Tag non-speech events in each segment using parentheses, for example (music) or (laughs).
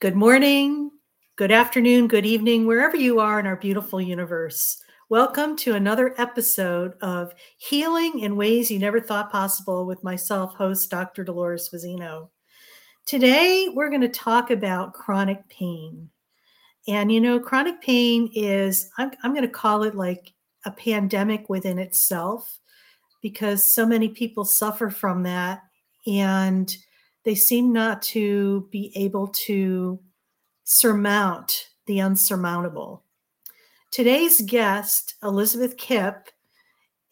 Good morning, good afternoon, good evening, wherever you are in our beautiful universe. Welcome to another episode of Healing in Ways You Never Thought Possible with myself, host Dr. Dolores Fazzino. Today, we're going to talk about chronic pain. And you know, chronic pain is, I'm, I'm going to call it like a pandemic within itself because so many people suffer from that. And they seem not to be able to surmount the unsurmountable. Today's guest, Elizabeth Kipp,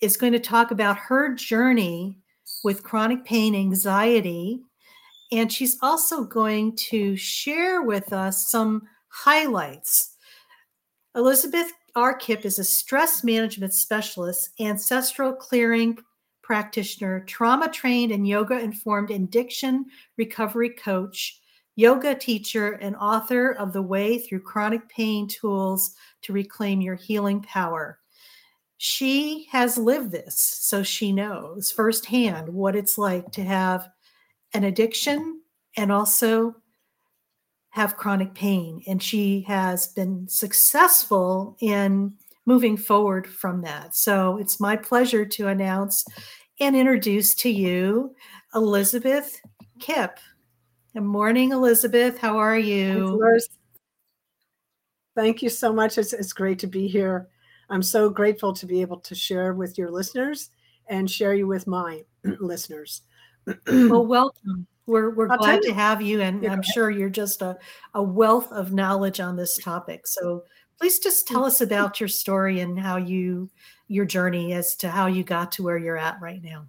is going to talk about her journey with chronic pain anxiety. And she's also going to share with us some highlights. Elizabeth R. Kipp is a stress management specialist, ancestral clearing practitioner, trauma trained and yoga informed addiction recovery coach, yoga teacher, and author of The Way Through Chronic Pain Tools to Reclaim Your Healing Power. She has lived this, so she knows firsthand what it's like to have an addiction and also have chronic pain. And she has been successful in moving forward from that. So it's my pleasure to announce and introduce to you Elizabeth Kipp. Good morning, Elizabeth. How are you? Thank you so much. It's, it's great to be here. I'm so grateful to be able to share with your listeners and share you with my (clears throat) listeners. (clears throat) well, welcome. We're, we're glad to have you, and yeah. I'm sure you're just a, a wealth of knowledge on this topic. So please just tell us about your story and how you your journey as to how you got to where you're at right now.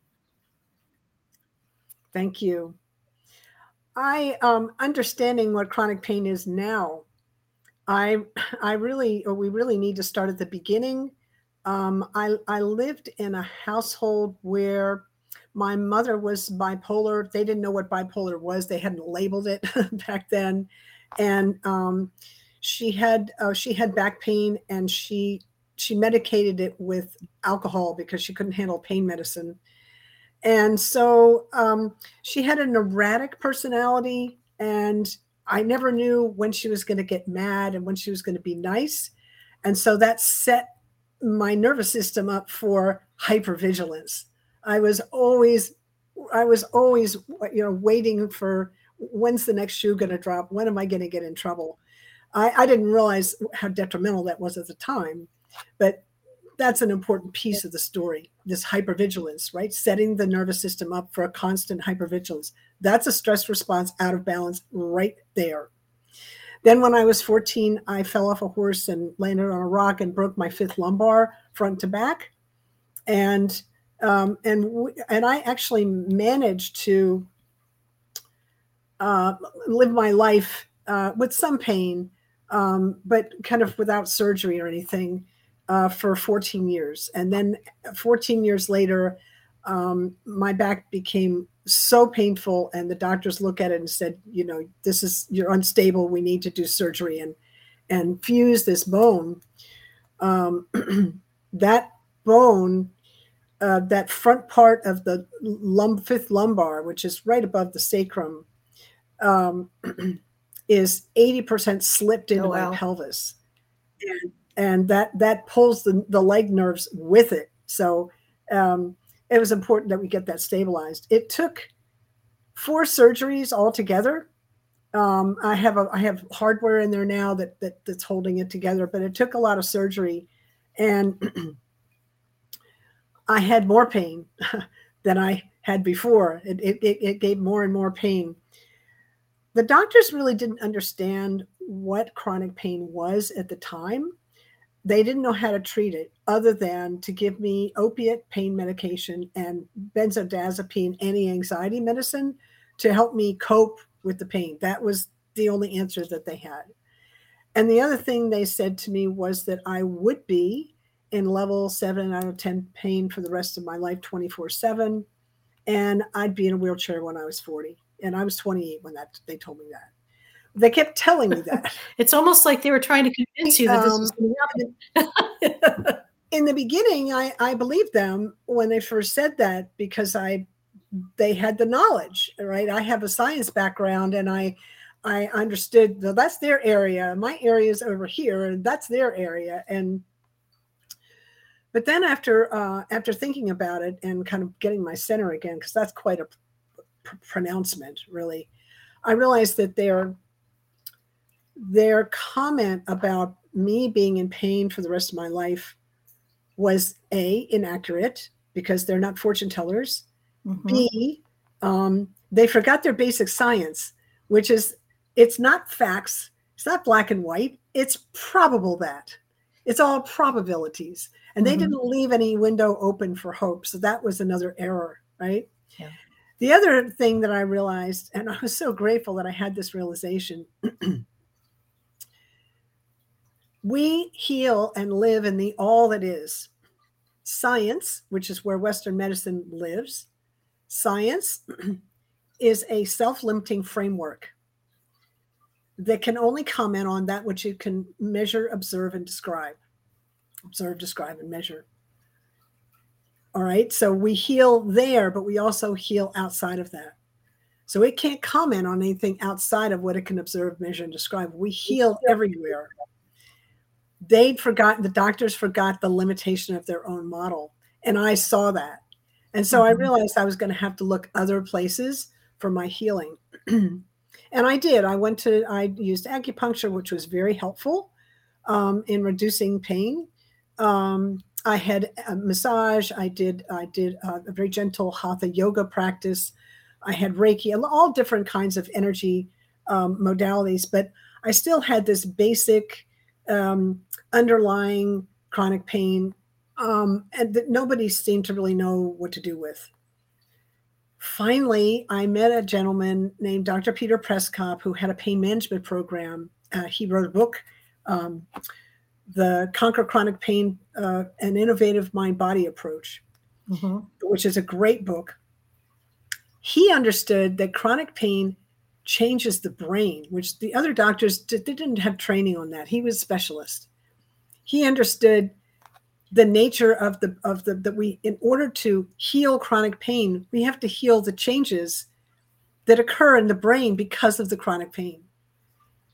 Thank you. I um, understanding what chronic pain is now. I I really or we really need to start at the beginning. Um, I I lived in a household where my mother was bipolar. They didn't know what bipolar was. They hadn't labeled it (laughs) back then, and um, she had uh, she had back pain and she she medicated it with alcohol because she couldn't handle pain medicine. And so um, she had an erratic personality and i never knew when she was going to get mad and when she was going to be nice. And so that set my nervous system up for hypervigilance. I was always i was always you know waiting for when's the next shoe going to drop? When am i going to get in trouble I, I didn't realize how detrimental that was at the time, but that's an important piece of the story this hypervigilance right? Setting the nervous system up for a constant hypervigilance. That's a stress response out of balance right there. Then when i was 14 i fell off a horse and landed on a rock and broke my fifth lumbar front to back. And um, and and i actually managed to uh, live my life uh, with some pain um, but kind of without surgery or anything uh, for 14 years. And then 14 years later, um, my back became so painful, and the doctors look at it and said, "You know, this is you're unstable. We need to do surgery and and fuse this bone." Um, (clears throat) that bone, uh, that front part of the lum- fifth lumbar, which is right above the sacrum, um, (clears throat) is 80% slipped into oh, wow. my pelvis. And, and that that pulls the, the leg nerves with it. So um, it was important that we get that stabilized. It took four surgeries altogether. Um, I have a I have hardware in there now that, that that's holding it together, but it took a lot of surgery, and (clears throat) I had more pain (laughs) than I had before. It, it, it gave more and more pain the doctors really didn't understand what chronic pain was at the time. They didn't know how to treat it other than to give me opiate pain medication and benzodiazepine anti anxiety medicine to help me cope with the pain. That was the only answer that they had. And the other thing they said to me was that I would be in level seven out of 10 pain for the rest of my life, 24 7. And I'd be in a wheelchair when I was 40 and I was 28 when that they told me that. They kept telling me that. (laughs) it's almost like they were trying to convince you that um, this was going to happen. (laughs) in the beginning, I, I believed them when they first said that because I they had the knowledge, right? I have a science background and I I understood that that's their area. My area is over here, and that's their area. And but then after uh, after thinking about it and kind of getting my center again, because that's quite a pr- pronouncement, really, I realized that their their comment about me being in pain for the rest of my life was a inaccurate because they're not fortune tellers. Mm-hmm. B um, they forgot their basic science, which is it's not facts, it's not black and white, it's probable that. It's all probabilities. And they mm-hmm. didn't leave any window open for hope. So that was another error, right? Yeah. The other thing that I realized, and I was so grateful that I had this realization (clears throat) we heal and live in the all that is science, which is where Western medicine lives. Science (clears throat) is a self limiting framework that can only comment on that which you can measure, observe, and describe. Observe, describe, and measure. All right. So we heal there, but we also heal outside of that. So it can't comment on anything outside of what it can observe, measure, and describe. We heal everywhere. They'd forgotten, the doctors forgot the limitation of their own model. And I saw that. And so mm-hmm. I realized I was going to have to look other places for my healing. (clears throat) and I did. I went to, I used acupuncture, which was very helpful um, in reducing pain. Um, I had a massage. I did, I did a, a very gentle hatha yoga practice. I had Reiki, all different kinds of energy um, modalities, but I still had this basic um, underlying chronic pain um, and that nobody seemed to really know what to do with finally, I met a gentleman named Dr. Peter Przekop who had a pain management program. Uh, he wrote a book, um, The Conquer Chronic Pain uh, An Innovative Mind Body Approach, mm-hmm. which is a great book. He understood that chronic pain changes the brain, which the other doctors did, didn't have training on that. He was a specialist. He understood the nature of the of the that we in order to heal chronic pain we have to heal the changes that occur in the brain because of the chronic pain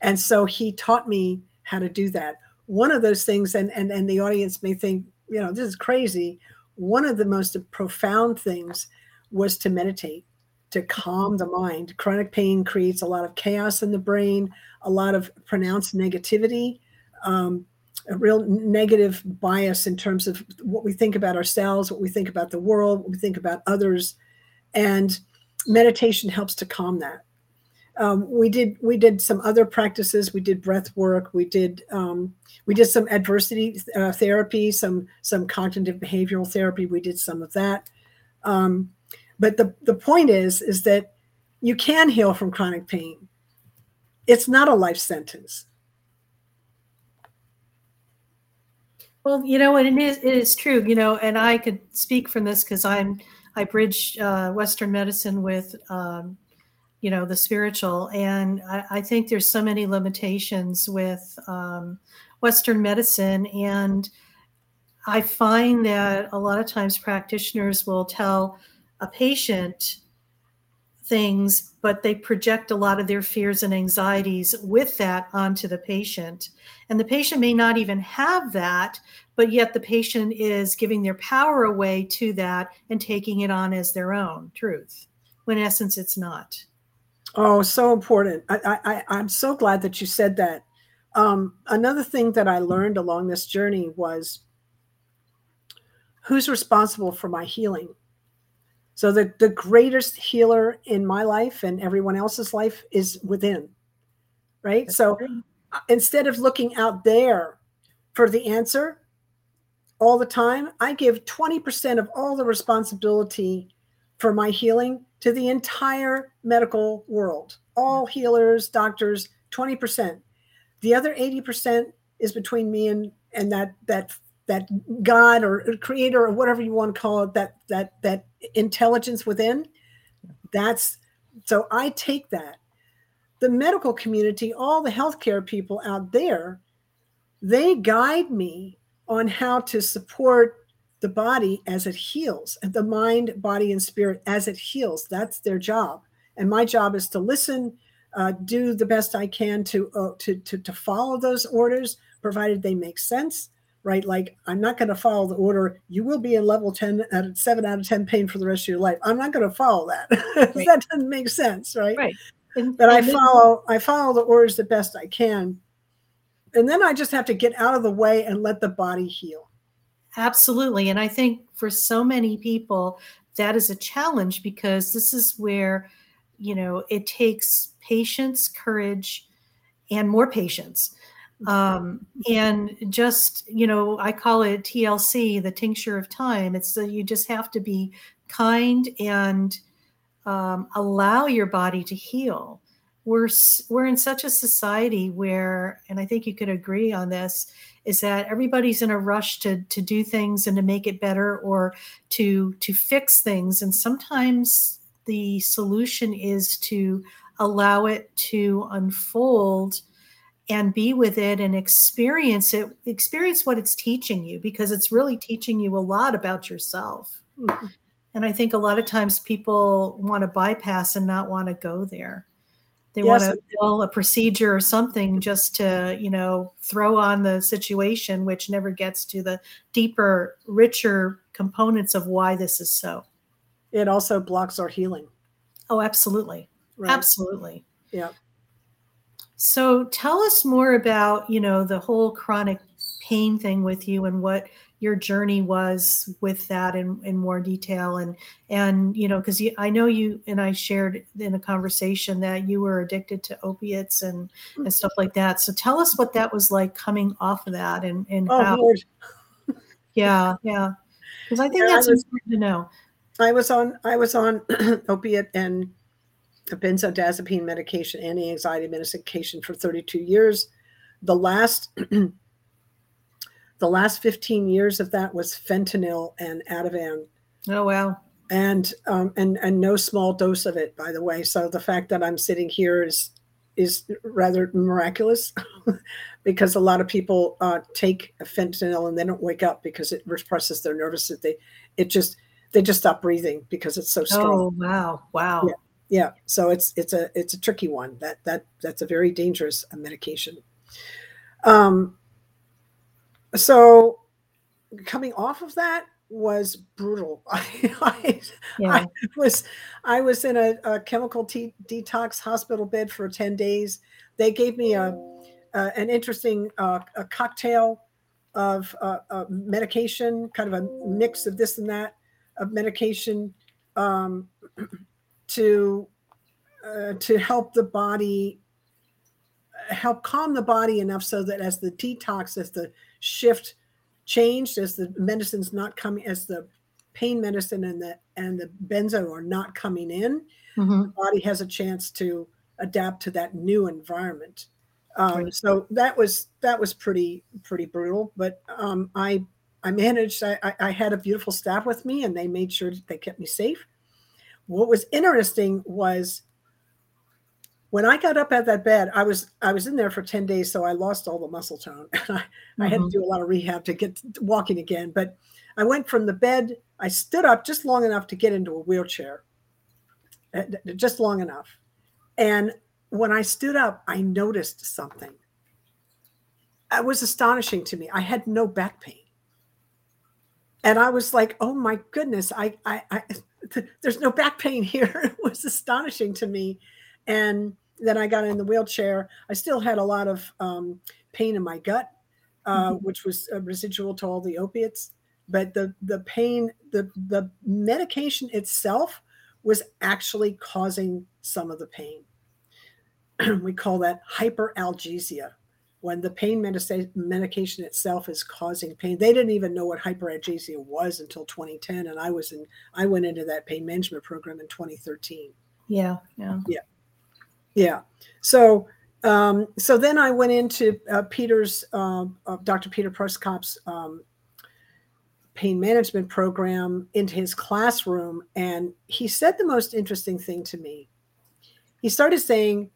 and so he taught me how to do that one of those things and and, and the audience may think you know this is crazy. One of the most profound things was to meditate to calm the mind. Chronic pain creates a lot of chaos in the brain a lot of pronounced negativity um, a real negative bias in terms of what we think about ourselves, what we think about the world, what we think about others, and meditation helps to calm that. Um, we did we did some other practices. We did breath work. We did um, we did some adversity uh, therapy, some some cognitive behavioral therapy. We did some of that. Um, but the the point is is that you can heal from chronic pain. It's not a life sentence Well, you know, and it is it is true, you know, and I could speak from this because I'm I bridge uh, Western medicine with um, you know the spiritual, and I, I, think there's so many limitations with um, Western medicine, and I find that a lot of times practitioners will tell a patient things, but they project a lot of their fears and anxieties with that onto the patient. And the patient may not even have that, but yet the patient is giving their power away to that and taking it on as their own truth, when in essence it's not. Oh, so important. I, I, I'm so glad that you said that. Um, another thing that I learned along this journey was who's responsible for my healing so the, the greatest healer in my life and everyone else's life is within. Right. That's so instead of looking out there for the answer all the time, I give 20% of all the responsibility for my healing to the entire medical world. All healers, doctors, 20%. The other 80% is between me and and that that that God or creator or whatever you want to call it, that that that intelligence within. That's so I take that. The medical community, all the healthcare people out there, they guide me on how to support the body as it heals, the mind, body, and spirit as it heals. That's their job. And my job is to listen, uh, do the best I can to, uh, to to to follow those orders, provided they make sense. Right, like I'm not going to follow the order. You will be in level ten out of seven out of ten pain for the rest of your life. I'm not going to follow that. (laughs) Right. that doesn't make sense, right? Right. And, but and I follow I follow the orders the best I can, and then I just have to get out of the way and let the body heal. Absolutely, and I think for so many people that is a challenge because this is where you know it takes patience courage and more patience. Um, and just you know i call it tlc the tincture of time. It's that you just have to be kind and um, allow your body to heal we're we're in such a society where and i think you could agree on this is that everybody's in a rush to to do things and to make it better or to to fix things. And sometimes the solution is to allow it to unfold and be with it and experience it experience what it's teaching you because it's really teaching you a lot about yourself. Mm-hmm. and i think a lot of times people want to bypass and not want to go there they yes. want to bill a procedure or something just to you know throw on the situation which never gets to the deeper richer components of why this is so. It also blocks our healing. Oh absolutely. Right. absolutely. Yeah so tell us more about you know the whole chronic pain thing with you and what your journey was with that in, in more detail. And and you know because i know you and i shared in a conversation that you were addicted to opiates and and stuff like that. So tell us what that was like coming off of that and and oh, how Lord. (laughs) yeah yeah. Because i think yeah, that's I was, important to know. I was on i was on (clears throat) opiate and benzodiazepine medication anti-anxiety medication for 32 years. The last (clears throat) the last 15 years of that was fentanyl and Ativan. Oh wow. And um, and and no small dose of it, by the way. So the fact that I'm sitting here is is rather miraculous (laughs) because a lot of people uh, take fentanyl and they don't wake up because it represses their nervous system. They it just they just stop breathing because it's so strong. Oh wow, wow. Yeah, yeah. So it's it's a it's a tricky one. That that that's a very dangerous medication. Um, so coming off of that was brutal. (laughs) I, I, yeah. I was I was in a, a chemical te- detox hospital bed for ten days. They gave me a, a an interesting uh, a cocktail of uh, uh, medication, kind of a mix of this and that of medication um, (clears throat) to uh, to help the body help calm the body enough so that as the detox as the shift changed as the medicine's not coming as the pain medicine and the and the benzo are not coming in mm-hmm. the body has a chance to adapt to that new environment um, right. so that was that was pretty pretty brutal but um, i i managed I, I had a beautiful staff with me and they made sure that they kept me safe what was interesting was when I got up at that bed, I was I was in there for 10 days, so I lost all the muscle tone. (laughs) I, mm-hmm. I had to mm-hmm. do a lot of rehab to get walking again. But I went from the bed, I stood up just long enough to get into a wheelchair, eh, just long enough. And when I stood up, I noticed something. It was astonishing to me. I had no back pain. And I was like, oh my goodness, I, I, I (laughs) there's no back pain here. (laughs) it was astonishing to me and then I got in the wheelchair. I still had a lot of um, pain in my gut, uh, mm-hmm. which was residual to all the opiates. But the the pain, the the medication itself was actually causing some of the pain. (clears throat) we call that hyperalgesia when the pain medication itself is causing pain. They didn't even know what hyperalgesia was until 2010, and I was in. I went into that pain management program in 2013. Yeah, yeah, yeah. Yeah. So um, so then I went into uh, Peter's uh, uh, Dr. Peter Przekop's um, pain management program into his classroom, and he said the most interesting thing to me. He started saying,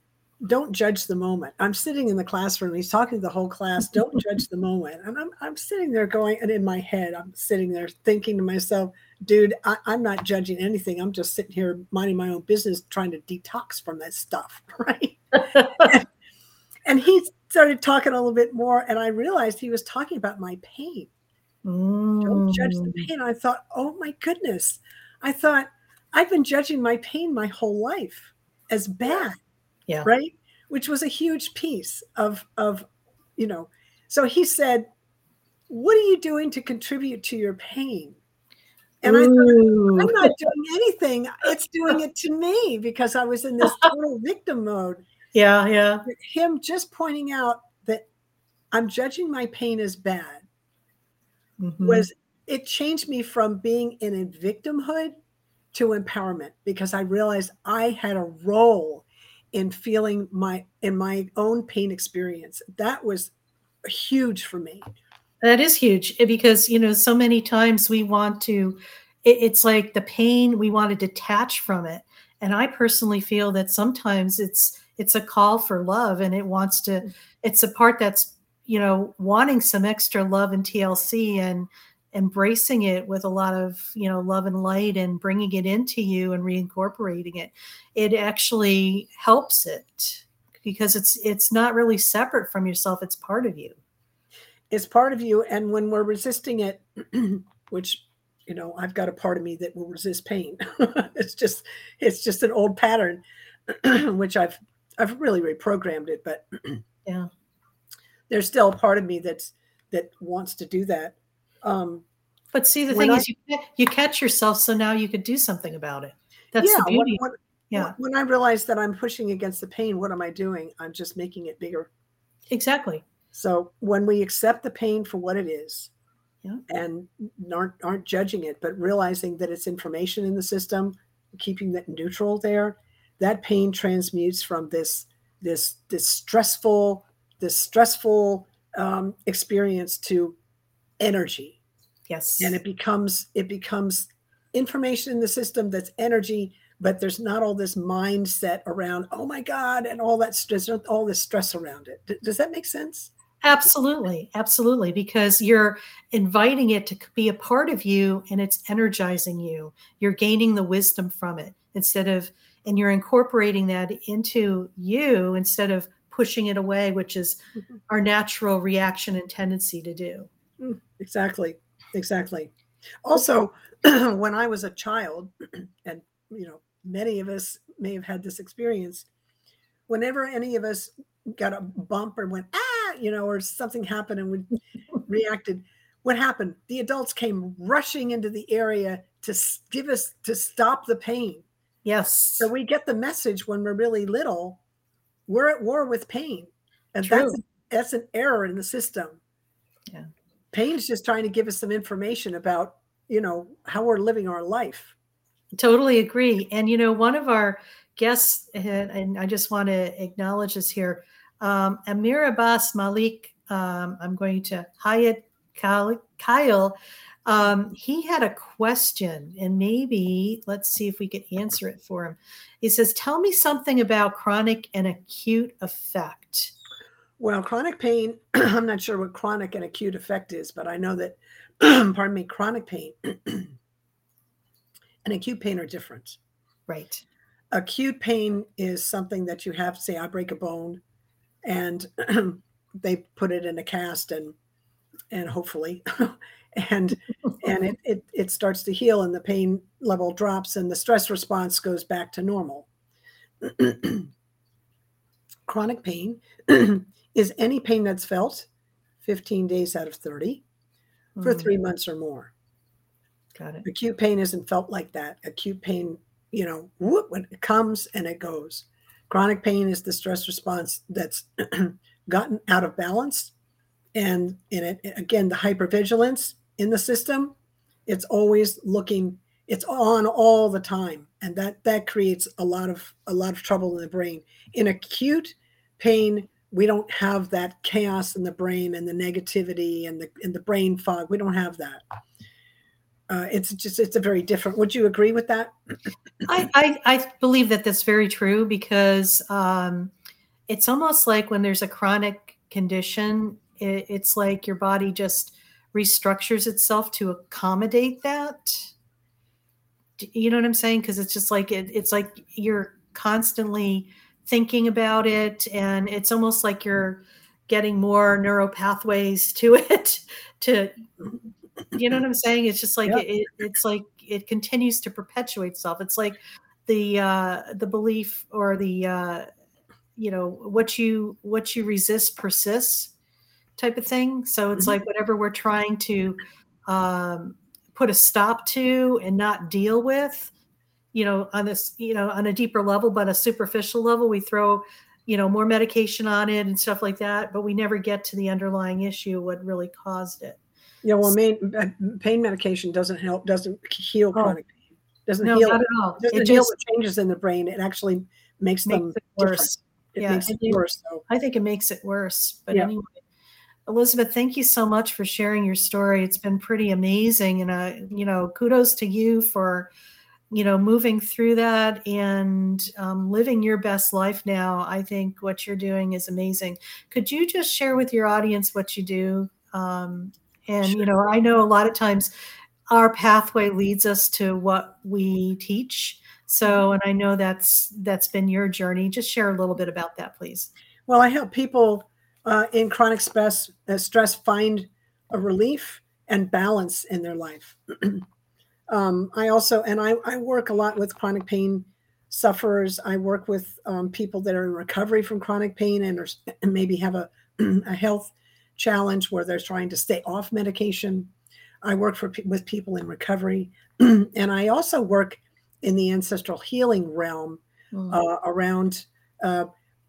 "Don't judge the moment." I'm sitting in the classroom. He's talking to the whole class. Don't judge the moment, and I'm I'm sitting there going, and in my head, I'm sitting there thinking to myself, dude, I, I'm not judging anything. I'm just sitting here minding my own business, trying to detox from that stuff, (laughs) right? (laughs) and he started talking a little bit more, and I realized he was talking about my pain. Mm. Don't judge the mm. pain. I thought, oh my goodness. I thought I've been judging my pain my whole life as bad. Yeah. Right. Which was a huge piece of of, you know. So he said, What are you doing to contribute to your pain? And Ooh. I thought, I'm not doing anything. It's doing it to me because I was in this (laughs) total victim mode. Yeah, yeah. Him just pointing out that I'm judging my pain as bad mm-hmm. was it changed me from being in a victimhood to empowerment because I realized I had a role in feeling my in my own pain experience. That was huge for me. That is huge eh, because you know so many times we want to it, it's like the pain we want to detach from it. And I personally feel that sometimes it's it's a call for love and it wants to it's a part that's you know wanting some extra love and TLC and embracing it with a lot of you know love and light and bringing it into you and reincorporating it it actually helps it because it's it's not really separate from yourself it's part of you it's part of you and when we're resisting it (clears throat) which you know i've got a part of me that will resist pain (laughs) it's just it's just an old pattern (clears throat) which i've i've really reprogrammed it but (clears throat) yeah there's still a part of me that's that wants to do that um, but see, the thing I, is, you you catch yourself, so now you could do something about it. That's yeah, the beauty. When, when, yeah. When I realize that I'm pushing against the pain, what am I doing? I'm just making it bigger. Exactly. So when we accept the pain for what it is, yeah. and aren't aren't judging it, but realizing that it's information in the system, keeping that neutral there, that pain transmutes from this this this stressful this stressful um, experience to energy. Yes. And it becomes it becomes information in the system that's energy but there's not all this mindset around oh my god and all that stress all this stress around it. Does that make sense absolutely absolutely because you're inviting it to be a part of you and it's energizing you you're gaining the wisdom from it instead of and you're incorporating that into you instead of pushing it away which is mm-hmm. our natural reaction and tendency to do mm, exactly exactly. Also, (clears throat) when I was a child, (clears throat) and you know, many of us may have had this experience, whenever any of us got a bump or went, ah, you know, or something happened and we (laughs) reacted, what happened? The adults came rushing into the area to give us to stop the pain. Yes. So we get the message when we're really little, we're at war with pain. And True. that's that's an error in the system. Yeah. Pain's just trying to give us some information about, you know, how we're living our life. Totally agree. And, you know, one of our guests, and I just want to acknowledge this here, um, Amir Abbas Malik, um, I'm going to Hyatt Kyle. Um, he had a question, and maybe let's see if we can answer it for him. He says, Tell me something about chronic and acute effect. Well, chronic pain, (clears throat) I'm not sure what chronic and acute effect is, but I know that, (clears throat) pardon me, chronic pain (clears throat) and acute pain are different. Right. Acute pain is something that you have, say, I break a bone and (clears throat) they put it in a cast and, and hopefully, (laughs) and, and it, it, it starts to heal and the pain level drops and the stress response goes back to normal. (clears throat) chronic pain (clears throat) is any pain that's felt 15 days out of 30 for mm. three months or more. Got it. Acute pain isn't felt like that. Acute pain, you know, whoop, when it comes and it goes. Chronic pain is the stress response that's (clears throat) gotten out of balance. And in it, again, the hypervigilance in the system, it's always looking, it's on all the time. And that that creates a lot of a lot of trouble in the brain. In acute pain, we don't have that chaos in the brain and the negativity and the and the brain fog. We don't have that. Uh, it's just it's a very different. Would you agree with that? I, I, I believe that that's very true because um, it's almost like when there's a chronic condition, it, it's like your body just restructures itself to accommodate that. you know what I'm saying? Because it's just like it, it's like you're constantly thinking about it, and it's almost like you're getting more neural pathways to it. (laughs) To you know what I'm saying? It's just like it, it's like it continues to perpetuate itself. It's like the uh, the belief or the uh, you know what you what you resist persists type of thing. So it's mm-hmm. like whatever we're trying to um, put a stop to and not deal with, you know, on this, you know, on a deeper level, but a superficial level, we throw, you know, more medication on it and stuff like that, but we never get to the underlying issue, what really caused it. Yeah, well, main, uh, pain medication doesn't help, doesn't heal oh. chronic pain. Doesn't no, heal. Not at all. Doesn't it heal just, the changes in the brain. It actually makes, makes them worse. Different. It yeah, makes it worse. So. I think it makes it worse. But yeah. anyway, Elizabeth, thank you so much for sharing your story. It's been pretty amazing, and uh, you know, kudos to you for you know moving through that and um, living your best life now. I think what you're doing is amazing. Could you just share with your audience what you do? Um, and sure. you know, I know a lot of times our pathway leads us to what we teach. So, mm-hmm. and I know that's that's been your journey. Just share a little bit about that, please. Well, I help people uh, in chronic stress, uh, stress find a relief and balance in their life. (clears throat) um, I also, and I, I, work a lot with chronic pain sufferers. I work with um, people that are in recovery from chronic pain and, are, and maybe have a, (clears throat) a health challenge where they're trying to stay off medication. I work for with people in recovery, (clears throat) and I also work in the ancestral healing realm mm. uh, around uh,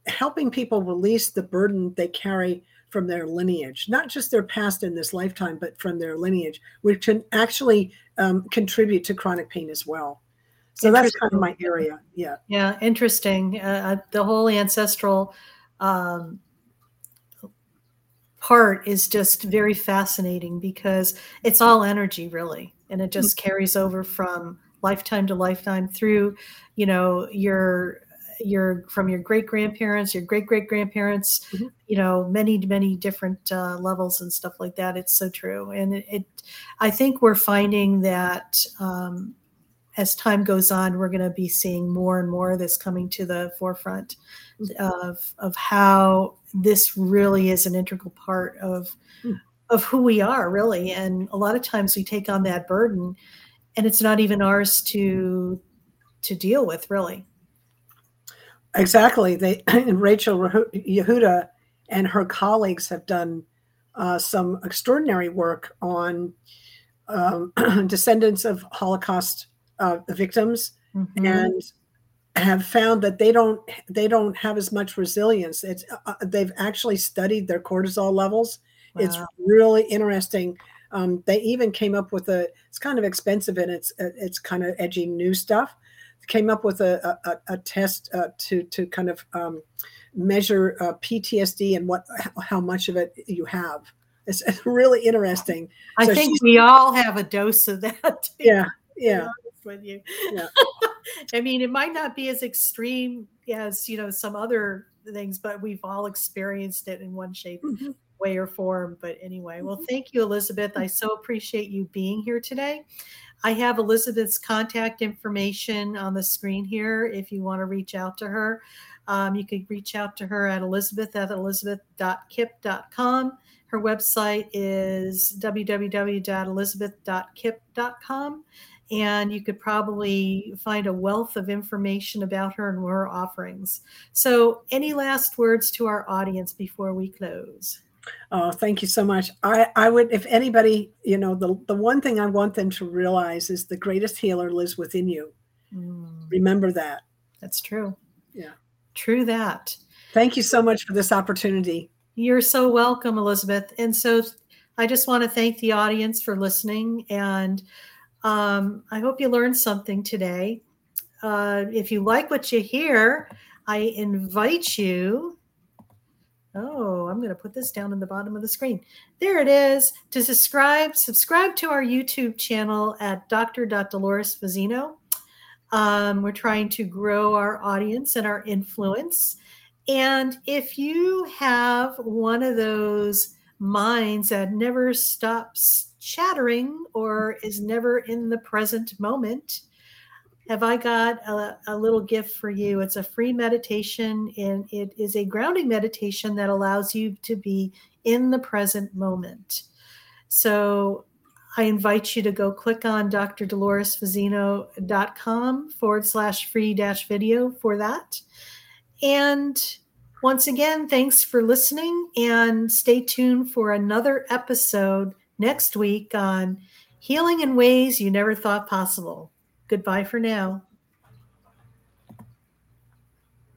helping people release the burden they carry from their lineage, not just their past in this lifetime, but from their lineage, which can actually um, contribute to chronic pain as well. So that's kind of my area. Yeah. Yeah. Interesting. Uh, uh, the whole ancestral um, part is just very fascinating because it's all energy, really. And it just mm-hmm. carries over from lifetime to lifetime through, you know, your your from your great grandparents, your great great grandparents, mm-hmm. you know, many many different uh, levels and stuff like that. It's so true, and it, it I think we're finding that um, as time goes on, we're going to be seeing more and more of this coming to the forefront of of how this really is an integral part of mm. of who we are, really. And a lot of times we take on that burden, and it's not even ours to to deal with, really. Exactly. They and (clears throat) Rachel Yehuda and her colleagues have done uh, some extraordinary work on um, (clears throat) descendants of Holocaust uh, victims, mm-hmm. and have found that they don't they don't have as much resilience. It's uh, uh they've actually studied their cortisol levels. Wow. It's really interesting. Um, they even came up with a. It's kind of expensive and it's it's kind of edgy new stuff came up with a, a, a test uh, to to kind of um, measure uh, PTSD and what how much of it you have. It's, (laughs) it's really interesting. I so think we all have a dose of that. Yeah, yeah. With you, yeah. (laughs) I mean, it might not be as extreme as you know some other things, but we've all experienced it in one shape. Mm-hmm way or form. But anyway, well, mm-hmm. thank you, Elizabeth. I so appreciate you being here today. I have Elizabeth's contact information on the screen here if you want to reach out to her. Um, you could reach out to her at elizabeth at elizabeth.kipp.com. Her website is www.elizabeth.kipp.com, And you could probably find a wealth of information about her and her offerings. So, any last words to our audience before we close? Oh, thank you so much. I, I would, if anybody, you know, the, the one thing I want them to realize is the greatest healer lives within you. Mm. Remember that. That's true. Yeah. True that. Thank you so much for this opportunity. You're so welcome, Elizabeth. And so I just want to thank the audience for listening. And um, I hope you learned something today. Uh, if you like what you hear, I invite you Oh, I'm going to put this down in the bottom of the screen. There it is. To subscribe, subscribe to our YouTube channel at Dr. Dolores Fazzino. Um, we're trying to grow our audience and our influence. And if you have one of those minds that never stops chattering or is never in the present moment, have I got a, a, little gift for you. It's a free meditation, and it is a grounding meditation that allows you to be in the present moment. So I invite you to go click on drdoloresfazzino.com forward slash free dash video for that. And once again, thanks for listening and stay tuned for another episode next week on healing in ways you never thought possible. Goodbye for now.